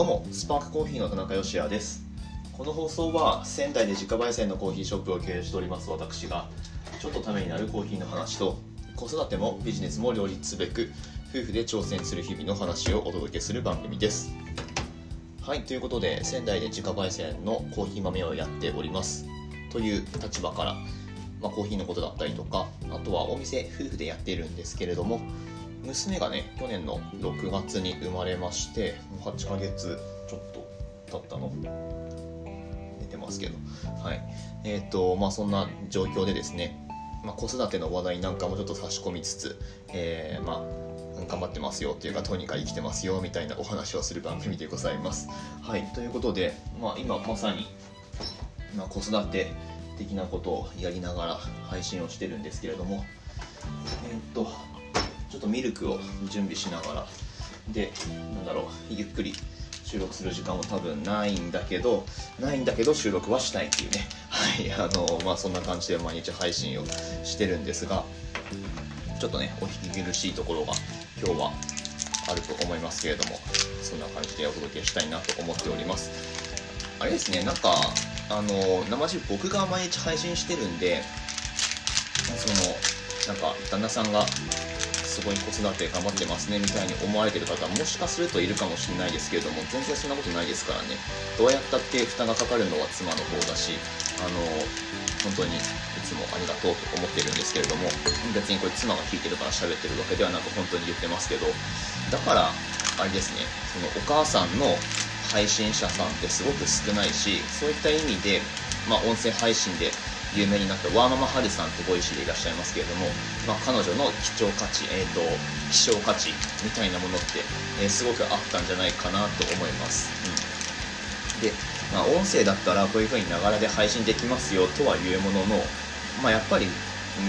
どうもスパークコーヒーの田中芳也です。この放送は仙台で自家焙煎のコーヒーショップを経営しております私がちょっとためになるコーヒーの話と子育てもビジネスも両立すべく夫婦で挑戦する日々の話をお届けする番組です。はいということで仙台で自家焙煎のコーヒー豆をやっております。という立場からまあ、コーヒーのことだったりとかあとはお店夫婦でやっているんですけれども娘がね去年の6月に生まれましてもう8ヶ月ちょっと経ったの。出てますけど。はい。えっ、ー、とまあそんな状況でですね、まあ、子育ての話題なんかもちょっと差し込みつつ、えー、まあ頑張ってますよっていうかとにかく生きてますよみたいなお話をする番組でございます。はい。ということで、まあ、今まさに、まあ、子育て的なことをやりながら配信をしてるんですけれどもえー、っとちょっとミルクを準備しながら。でなんだろうゆっくり収録する時間も多分ないんだけどないんだけど収録はしたいっていうね。はいあのまあそんな感じで毎日配信をしてるんですがちょっとねお聞き苦しいところが今日はあると思いますけれどもそんな感じでお届けしたいなと思っております。あれですねなんかあの生地僕が毎日配信してるんでそのなんか旦那さんがすごい子育て頑張ってますねみたいに思われてる方もしかするといるかもしれないですけれども全然そんなことないですからね。どうやったって負担がかかるのは妻の方だしあの本当にいつもありがとうと思ってるんですけれども別にこれ妻が聞いてるから喋ってるわけではなく本当に言ってますけどだからあれですねそのお母さんの配信者さんってすごく少ないしそういった意味で、まあ、音声配信で有名になったワーママハルさんってボイシーでいらっしゃいますけれども、まあ、彼女の貴重価値、えーと、希少価値みたいなものって、えー、すごくあったんじゃないかなと思います、うん、で、まあ、音声だったらこういうふうにながらで配信できますよとはいうものの、まあ、やっぱり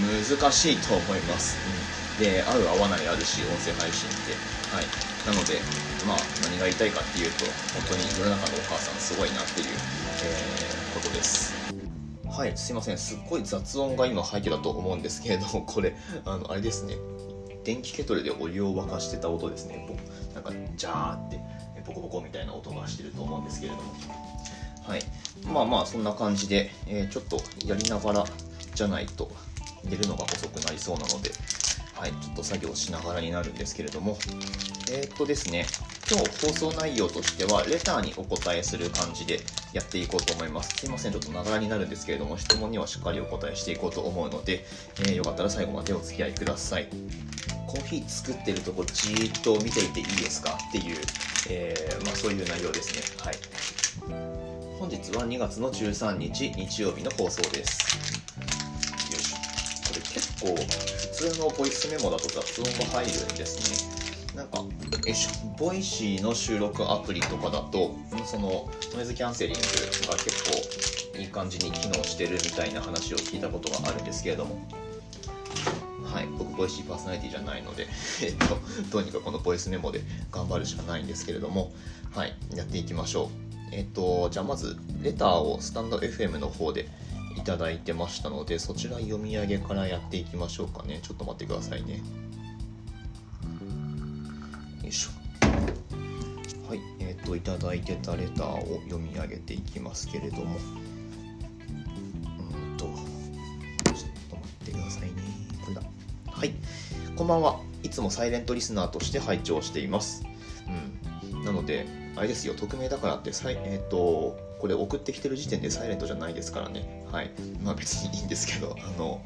難しいと思います、うん、で合う合わないあるし音声配信って。はい。なのでまあ何が言いたいかっていうと本当に世の中のお母さんすごいなっていう、えー、ことです。はいすいません。すっごい雑音が今入ってたと思うんですけれども これあのあれですね。電気ケトルでお湯を沸かしてた音ですね。なんかジャーってボコボコみたいな音がしてると思うんですけれども。はい。まあまあそんな感じで、えー、ちょっとやりながらじゃないと寝るのが遅くなりそうなのではい、ちょっと作業しながらになるんですけれども、えー、っとですね、今日放送内容としては、レターにお答えする感じでやっていこうと思います。すいません、ちょっとながらになるんですけれども、質問にはしっかりお答えしていこうと思うので、えー、よかったら最後までお付き合いください。コーヒー作ってるとこじーっと見ていていいですか？っていう、えー、まあ、そういう内容ですね。はい。本日は2月の13日日曜日の放送です。よいしょ。これ結構普通のボイスメモだと雑音が入るんですね。なんか、えしボイシーの収録アプリとかだと、そのノイズキャンセリングが結構いい感じに機能してるみたいな話を聞いたことがあるんですけれども、はい、僕、ボイシーパーソナリティじゃないので、えっと、どうにかこのボイスメモで頑張るしかないんですけれども、はい、やっていきましょう。えっと、じゃあまず、レターをスタンド FM の方でいただいてましたのでそちら読み上げからやっていきましょうかね。ちょっと待ってくださいね。といただいてたレターを読み上げていきますけれども。うんとちょっと待ってくださいね。これだ。はい。こんばんは。いつもサイレントリスナーとして拝聴しています。うん。なのであれですよ。匿名だからってさいえっ、ー、とこれ送ってきてる時点でサイレントじゃないですからね。はい。まあ別にいいんですけどあの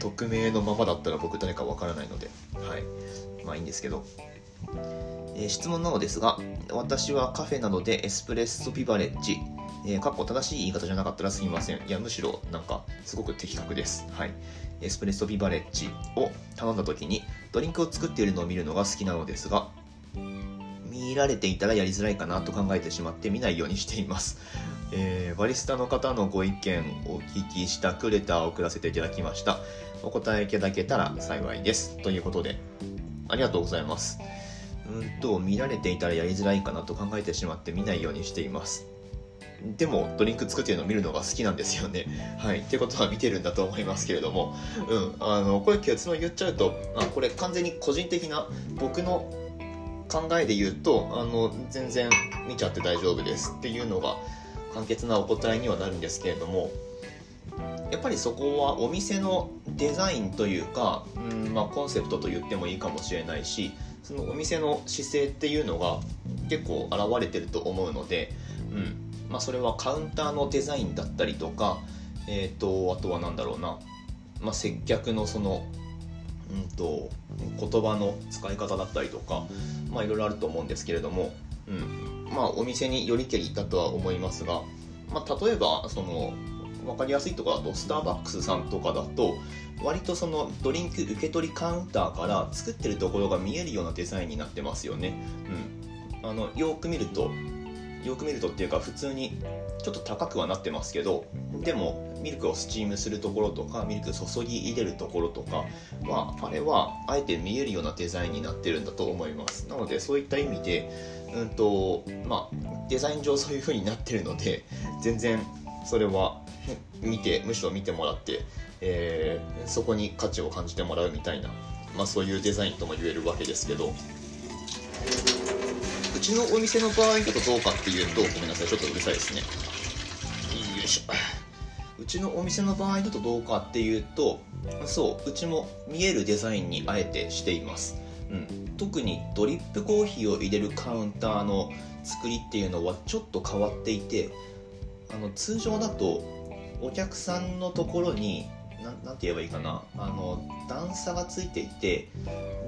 匿名のままだったら僕誰かわからないので。はい。まあいいんですけど。えー、質問なのですが私はカフェなどでエスプレッソビバレッジえー、かっこ正しい言い方じゃなかったらすみません。いや、むしろなんかすごく的確です。はい。エスプレッソビバレッジを頼んだ時にドリンクを作っているのを見るのが好きなのですが、見られていたらやりづらいかなと考えてしまって見ないようにしています。えー、バリスタの方のご意見をお聞きしたクレターを送らせていただきました。お答えいただけたら幸いです。ということで、ありがとうございます。うんと、見られていたらやりづらいかなと考えてしまって見ないようにしています。でも、ドリンク作ってるのを見るのが好きなんですよね。はい。ってことは見てるんだと思いますけれども、うん。あの、これ結論言っちゃうと、あ、これ完全に個人的な僕の考えで言うとあの全然見ちゃって大丈夫ですっていうのが簡潔なお答えにはなるんですけれどもやっぱりそこはお店のデザインというか、うんまあ、コンセプトと言ってもいいかもしれないしそのお店の姿勢っていうのが結構現れてると思うので、うん。まあ、それはカウンターのデザインだったりとか、えーと、あとは何だろうな、まあ、接客のその、うんと、言葉の使い方だったりとか、まあ、いろいろあると思うんですけれども、うん。まあ、お店によりけりだとは思いますが、まあ、例えばその分かりやすいところだとスターバックスさんとかだと割とそのドリンク受け取りカウンターから作ってるところが見えるようなデザインになってますよね。うん、あのよく見るとよく見るとっていうか普通にちょっと高くはなってますけどでもミルクをスチームするところとかミルク注ぎ入れるところとかはあれはあえて見えるようなデザインになってるんだと思いますなのでそういった意味でうんとまあデザイン上そういう風になってるので全然それは見てむしろ見てもらって、えー、そこに価値を感じてもらうみたいな、まあ、そういうデザインとも言えるわけですけど。うちのお店の場合だとどうかっていうとごめんなさいちょっとうるさいですね。よいしょ。うちのお店の場合だとどうかっていうとそううちも見えるデザインにあえてしています。うん、特にドリップコーヒーを入れるカウンターの作りっていうのはちょっと変わっていてあの通常だとお客さんのところに何て言えばいいかなあの段差がついていて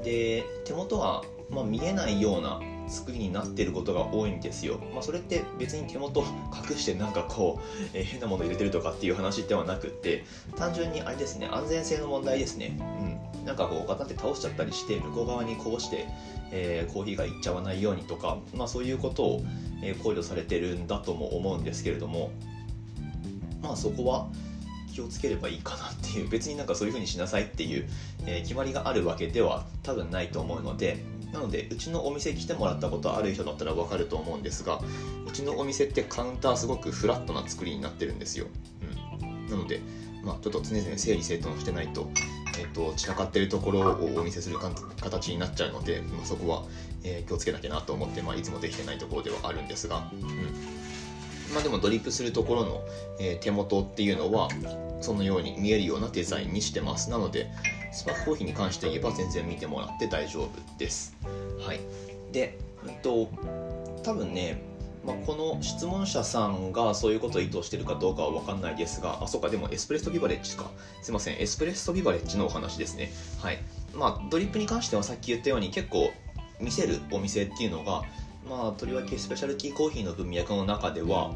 で手元は、まあ、見えないような作りになってることが多いんですよ、まあ、それって別に手元隠してなんかこう、えー、変なもの入れてるとかっていう話ではなくって単純にあれですね安全性の問題ですね。うん。なんかこうガタって倒しちゃったりして向こう側にこうして、えー、コーヒーがいっちゃわないようにとか、まあ、そういうことを、え、考慮されてるんだとも思うんですけれどもまあそこは気をつければいいかなっていう別になんかそういう風にしなさいっていう、え、決まりがあるわけでは多分ないと思うのでなのでうちのお店来てもらったことある人だったら分かると思うんですがうちのお店ってカウンターすごくフラットな作りになってるんですよ、うん、なのでまあ、ちょっと常々整理整頓してないと,、えーと、散らかってるところをお見せする形になっちゃうので、まあ、そこは、えー、気をつけなきゃなと思って、まあ、いつもできてないところではあるんですが、うん。まあ、でもドリップするところの、えー、手元っていうのはそのように見えるようなデザインにしてます。なのでスパークコーヒーに関して言えば全然見てもらって大丈夫です。はい。で、えっと、多分ねまあ、この質問者さんがそういうことを意図してるかどうかは分かんないですが、あ、そうか、でもエスプレッソビバレッジか。すいません、エスプレッソビバレッジのお話ですね。はい。まあ、ドリップに関してはさっき言ったように結構見せるお店っていうのが、まあ、とりわけスペシャルティーコーヒーの文脈の中では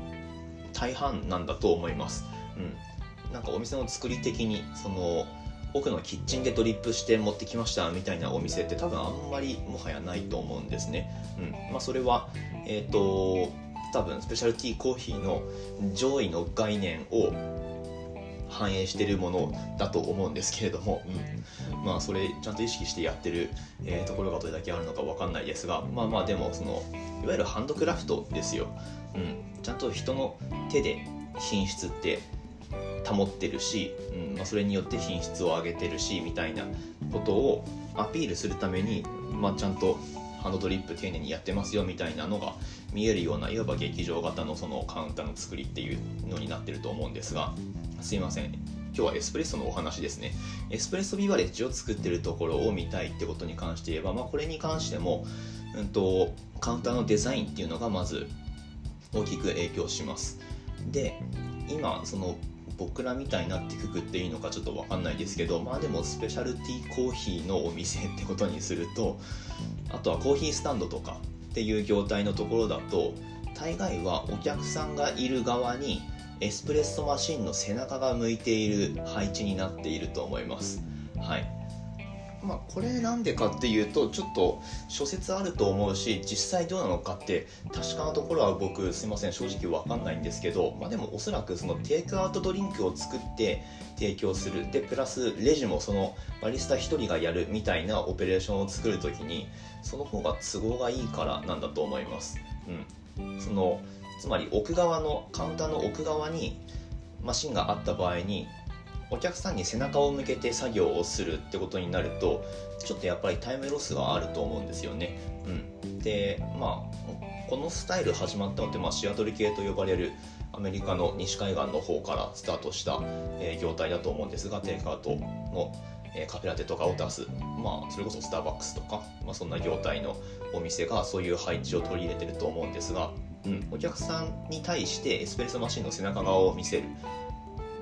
大半なんだと思います。うん、なんかお店の作り的にその奥のキッチンでドリップして持ってきましたみたいなお店って多分あんまりもはやないと思うんですね。うんまあ、それは、えっ、ー、と多分スペシャルティーコーヒーの上位の概念を反映してるものだと思うんですけれども、うん、まあそれちゃんと意識してやってる、えー、ところがどれだけあるのか分かんないですがまあまあでもそのいわゆるハンドクラフトですよ、うん、ちゃんと人の手で品質って保ってるし、うん。まあ、それによって品質を上げてるしみたいなことをアピールするために、まあ、ちゃんとハンドドリップ丁寧にやってますよみたいなのが見えるようないわば劇場型のそのカウンターの作りっていうのになってると思うんですがすいません。今日はエスプレッソのお話ですね。エスプレッソビバレッジを作ってるところを見たいってことに関して言えば、まあ、これに関しても、うんと、カウンターのデザインっていうのがまず大きく影響します。で今その僕らみたいになってくくっていいのかちょっと分かんないですけどまあでもスペシャルティーコーヒーのお店ってことにするとあとはコーヒースタンドとかっていう業態のところだと大概はお客さんがいる側にエスプレッソマシンの背中が向いている配置になっていると思います。はい。まあこれなんでかっていうとちょっと諸説あると思うし実際どうなのかって確かなところは僕すいません。正直わかんないんですけどまあでもおそらくそのテイクアウトドリンクを作って提供する。でプラスレジもそのバリスタ1人がやるみたいなオペレーションを作る時にその方が都合がいいからなんだと思います。うん。そのつまり奥側のカウンターの奥側にマシンがあった場合にお客さんに背中を向けて作業をするってことになるとちょっとやっぱりタイムロスがあると思うんですよね。うん、でまあこのスタイル始まったのって、まあ、シアトル系と呼ばれるアメリカの西海岸の方からスタートした、えー、業態だと思うんですがテイクアウトの、えー、カフェラテとかを出す、まあ、それこそスターバックスとか、まあ、そんな業態のお店がそういう配置を取り入れてると思うんですが、うん、お客さんに対してエスプレッソマシンの背中側を見せる。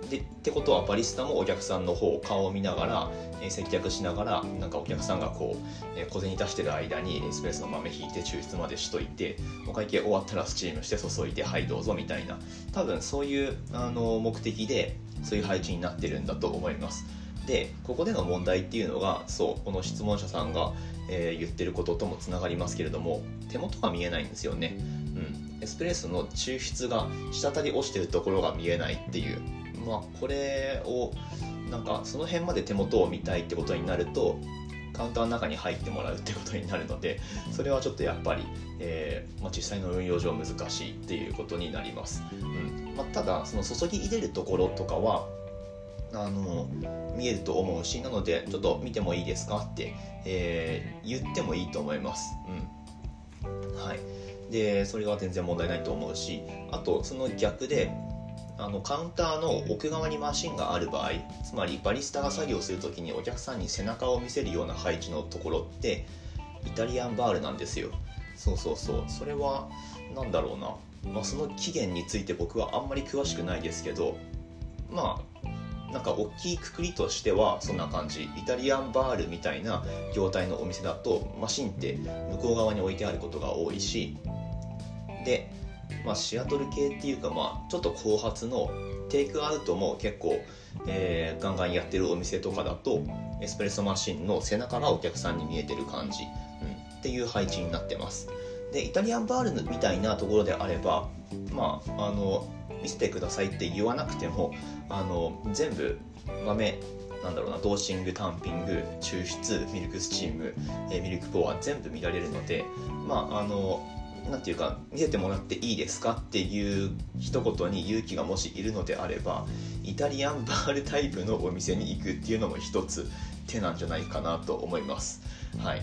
でってことはバリスタもお客さんの方顔を見ながら、えー、接客しながらなんかお客さんがこう、えー、小銭出してる間にエスプレッソの豆引いて抽出までしといてお会計終わったらスチームして注いではいどうぞみたいな多分そういうあの目的でそういう配置になってるんだと思います。でここでの問題っていうのがそうこの質問者さんが、えー、言ってることともつながりますけれども手元が見えないんですよね。うん、エスプレッソの抽出が滴り落ちてるところが見えないっていうまあこれをなんかその辺まで手元を見たいってことになるとカウンターの中に入ってもらうってことになるのでそれはちょっとやっぱり、えーまあ、実際の運用上難しいっていうことになります、うん。まあ、ただその注ぎ入れるところとかはあの見えると思うしなのでちょっと見てもいいですかって、えー、言ってもいいと思います、うん。はい、でそれは全然問題ないと思うしあとその逆であのカウンターの奥側にマシンがある場合つまりバリスタが作業する時にお客さんに背中を見せるような配置のところってイタリアンバールなんですよ。そうそうそう。それは何だろうな、まあ、その起源について僕はあんまり詳しくないですけどまあなんか大きいくくりとしてはそんな感じ。イタリアンバールみたいな業態のお店だとマシンって向こう側に置いてあることが多いしでまあ、シアトル系っていうか、まあ、ちょっと後発のテイクアウトも結構、えー、ガンガンやってるお店とかだとエスプレッソマシンの背中がお客さんに見えてる感じ、うん、っていう配置になってます。でイタリアンバールみたいなところであればまああの見せてくださいって言わなくてもあの全部豆なんだろうなドーシングタンピング抽出ミルクスチーム、えー、ミルクポア全部見られるのでまああの何て言うか見せてもらっていいですかっていう一言に勇気がもしいるのであればイタリアンバールタイプのお店に行くっていうのも一つ手なんじゃないかなと思います。はい、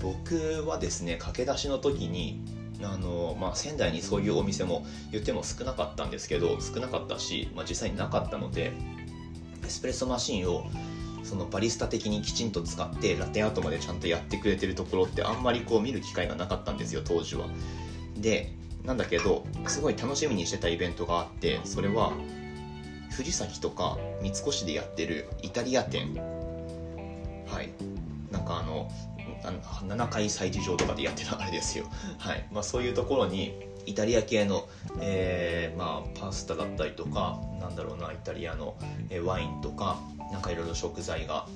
僕はですね駆け出しの時にあのまあ、仙台にそういうお店も言っても少なかったんですけど少なかったし、まあ、実際になかったのでエスプレッソマシンをそのバリスタ的にきちんと使ってラテンアートまでちゃんとやってくれてるところってあんまりこう見る機会がなかったんですよ当時は。でなんだけどすごい楽しみにしてたイベントがあってそれは藤崎とか三越でやってるイタリア店。はい。なんかあの7階催事場とかでやってるあれですよ。はい。まあそういうところにイタリア系の、えー、まあ、パスタだったりとかなんだろうなイタリアの、えワインとかなんかいろいろ食材が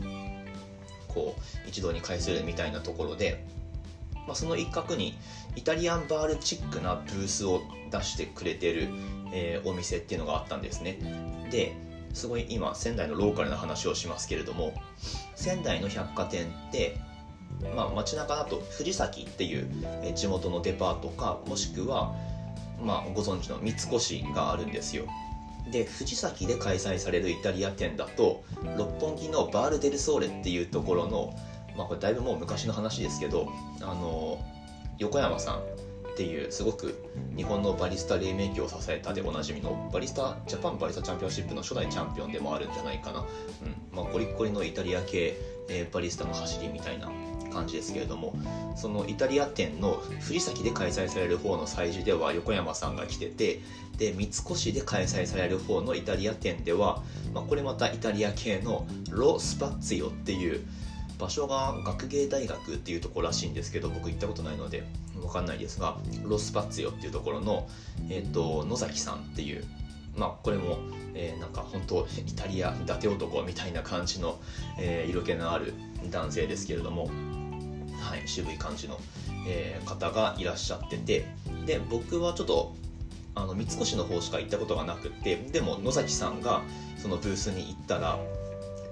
こう一堂に会するみたいなところで、まあ、その一角にイタリアンバールチックなブースを出してくれてる、えー、お店っていうのがあったんですね。ですごい今仙台のローカルな話をしますけれども仙台の百貨店ってまあ、街中だと藤崎っていう地元のデパートかもしくは、まあ、ご存知の三越があるんですよ。で藤崎で開催されるイタリア店だと六本木のバール・デル・ソーレっていうところの、まあ、これだいぶもう昔の話ですけどあの横山さんっていうすごく日本のバリスタ黎明期を支えたでおなじみのバリスタジャパンバリスタチャンピオンシップの初代チャンピオンでもあるんじゃないかな、うん。まあ、ゴリッゴリのイタリア系、えー、バリスタの走りみたいな感じですけれどもそのイタリア店の藤崎で開催される方の催事では横山さんが来ててで三越で開催される方のイタリア店では、まあ、これまたイタリア系のロ・スパッツィオっていう場所が学芸大学っていうところらしいんですけど僕行ったことないので分かんないですがロスパッツィオっていうところの、えーと、野崎さんっていうまあこれも、えー、なんか本当イタリア伊達男みたいな感じの、えー、色気のある男性ですけれどもはい、渋い感じの、えー、方がいらっしゃっててで僕はちょっとあの三越の方しか行ったことがなくてでも野崎さんがそのブースに行ったら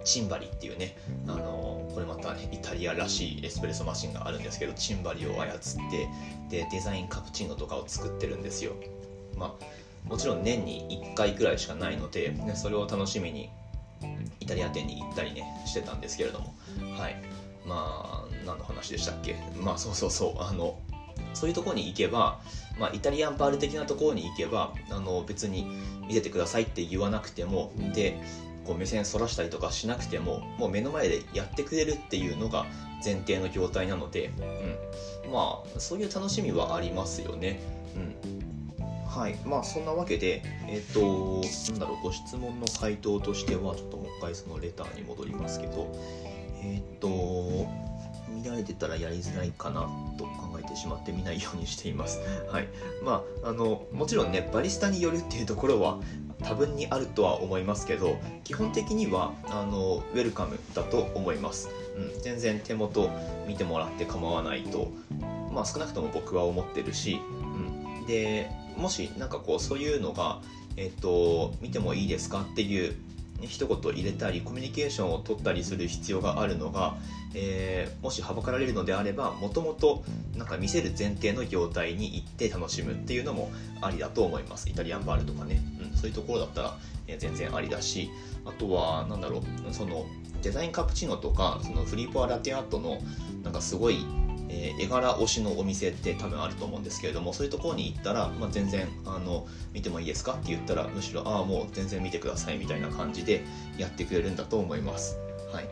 チンバリっていうね、あのこれまた、ね、イタリアらしいエスプレッソマシンがあるんですけどチンバリを操ってでデザインカプチーノとかを作ってるんですよ。まあもちろん年に1回ぐらいしかないので、ね、それを楽しみにイタリア店に行ったりねしてたんですけれども。はい。まあ何の話でしたっけ？まあそうそうそうあのそういうところに行けば、まあ、イタリアンバール的なところに行けばあの別に見せてくださいって言わなくてもでこう目線そらしたりとかしなくてももう目の前でやってくれるっていうのが前提の業態なので、うん、まあそういう楽しみはありますよね。うん。はい。まあそんなわけでえっ、ー、となんだろうご質問の回答としてはちょっともう一回そのレターに戻りますけどえっ、と見られてたらやりづらいかなと考えてしまって見ないようにしています。はい。まあ、あの、もちろんね、バリスタによるっていうところは多分にあるとは思いますけど、基本的には、あの、ウェルカムだと思います。うん、全然手元見てもらって構わないと、まあ少なくとも僕は思ってるし、うん。で、もしなんかこう、そういうのが、えっと、見てもいいですかっていう一言入れたりコミュニケーションを取ったりする必要があるのが、えー、もしはばかられるのであればもともとなんか見せる前提の業態に行って楽しむっていうのもありだと思います。イタリアンバールとかね、うん、そういうところだったら、え、全然ありだしあとは何だろうそのデザインカプチーノとかそのフリーポアラテアートのなんかすごいえー、絵柄推しのお店って多分あると思うんですけれどもそういうところに行ったら、まあ、全然あの見てもいいですか？って言ったらむしろああもう全然見てくださいみたいな感じでやってくれるんだと思います。はい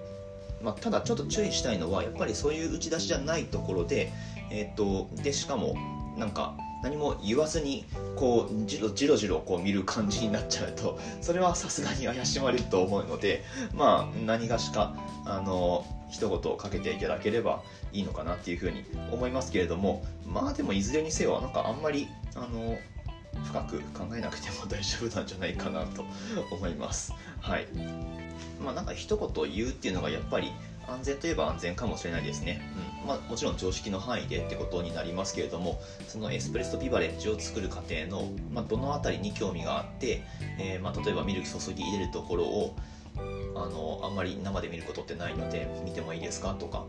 まあ、ただちょっと注意したいのはやっぱりそういう打ち出しじゃないところで,、えーと、でしかもなんか何も言わずにこうじろじろじろこう見る感じになっちゃうとそれはさすがに怪しまれると思うのでまあ何がしかあの一言かけていただければいいのかなっていうふうに思いますけれどもまあでもいずれにせよなんかあんまりあの深く考えなくても大丈夫なんじゃないかなと思います。はい。まあなんか一言言うっていうのがやっぱり安全といえば安全かもしれないですね、うん。まあ、もちろん常識の範囲でってことになりますけれどもそのエスプレッソビバレッジを作る過程の、まあ、どの辺りに興味があって、えー、まあ、例えばミルク注ぎ入れるところをあのあんまり生で見ることってないので見てもいいですか？とか、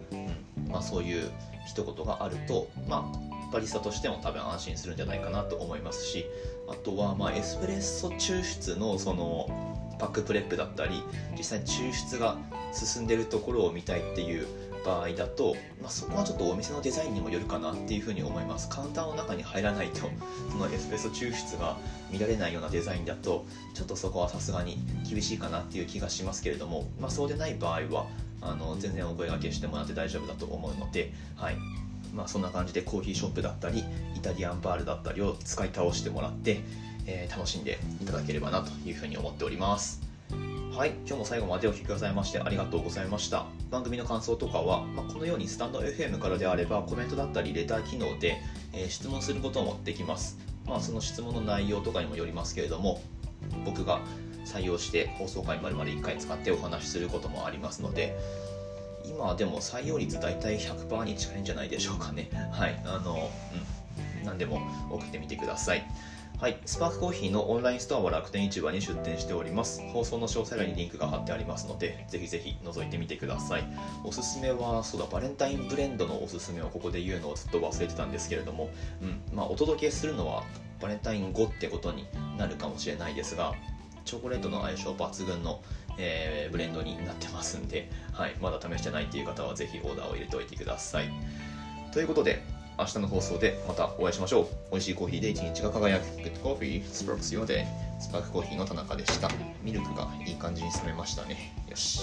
まあ、そういう一言があると、まあ、バリスタとしても多分安心するんじゃないかなと思いますしあとはまあエスプレッソ抽出のそのパックプレップだったり実際に抽出が進んでるところを見たいっていう場合だと、まあ、そこはちょっとお店のデザインにもよるかなっていうふうに思いますカウンターの中に入らないと そのエスプレッソ抽出が見られないようなデザインだとちょっとそこはさすがに厳しいかなっていう気がしますけれども、まあ、そうでない場合はあの全然お声がけしてもらって大丈夫だと思うので、はいまあ、そんな感じでコーヒーショップだったりイタリアンバールだったりを使い倒してもらって、えー、楽しんでいただければなというふうに思っております。はい、今日も最後までお聴きくださいましてありがとうございました。番組の感想とかは、まあ、このようにスタンド FM からであればコメントだったりレター機能で、えー、質問することもできます。まあ、その質問の内容とかにもよりますけれども、僕が採用して放送回まるまで1回使ってお話しすることもありますので、今でも採用率大体100%に近いんじゃないでしょうかね。はい、あの、うん、何でも送ってみてください。はい、スパークコーヒーのオンラインストアは楽天市場に出店しております。放送の詳細欄にリンクが貼ってありますので、ぜひぜひ覗いてみてください。おすすめは、そうだ、バレンタインブレンドのおすすめをここで言うのをずっと忘れてたんですけれども、うん、まあ、お届けするのはバレンタイン後ってことになるかもしれないですが、チョコレートの相性抜群の、えー、ブレンドになってますんで、はい、まだ試してないっていう方はぜひオーダーを入れておいてください。ということで、明日の放送でまたお会いしましょう。美味しいコーヒーで一日が輝く。Good Coffee Sparks Your Day。スパークコーヒーの田中でした。ミルクがいい感じに冷めましたね。よし。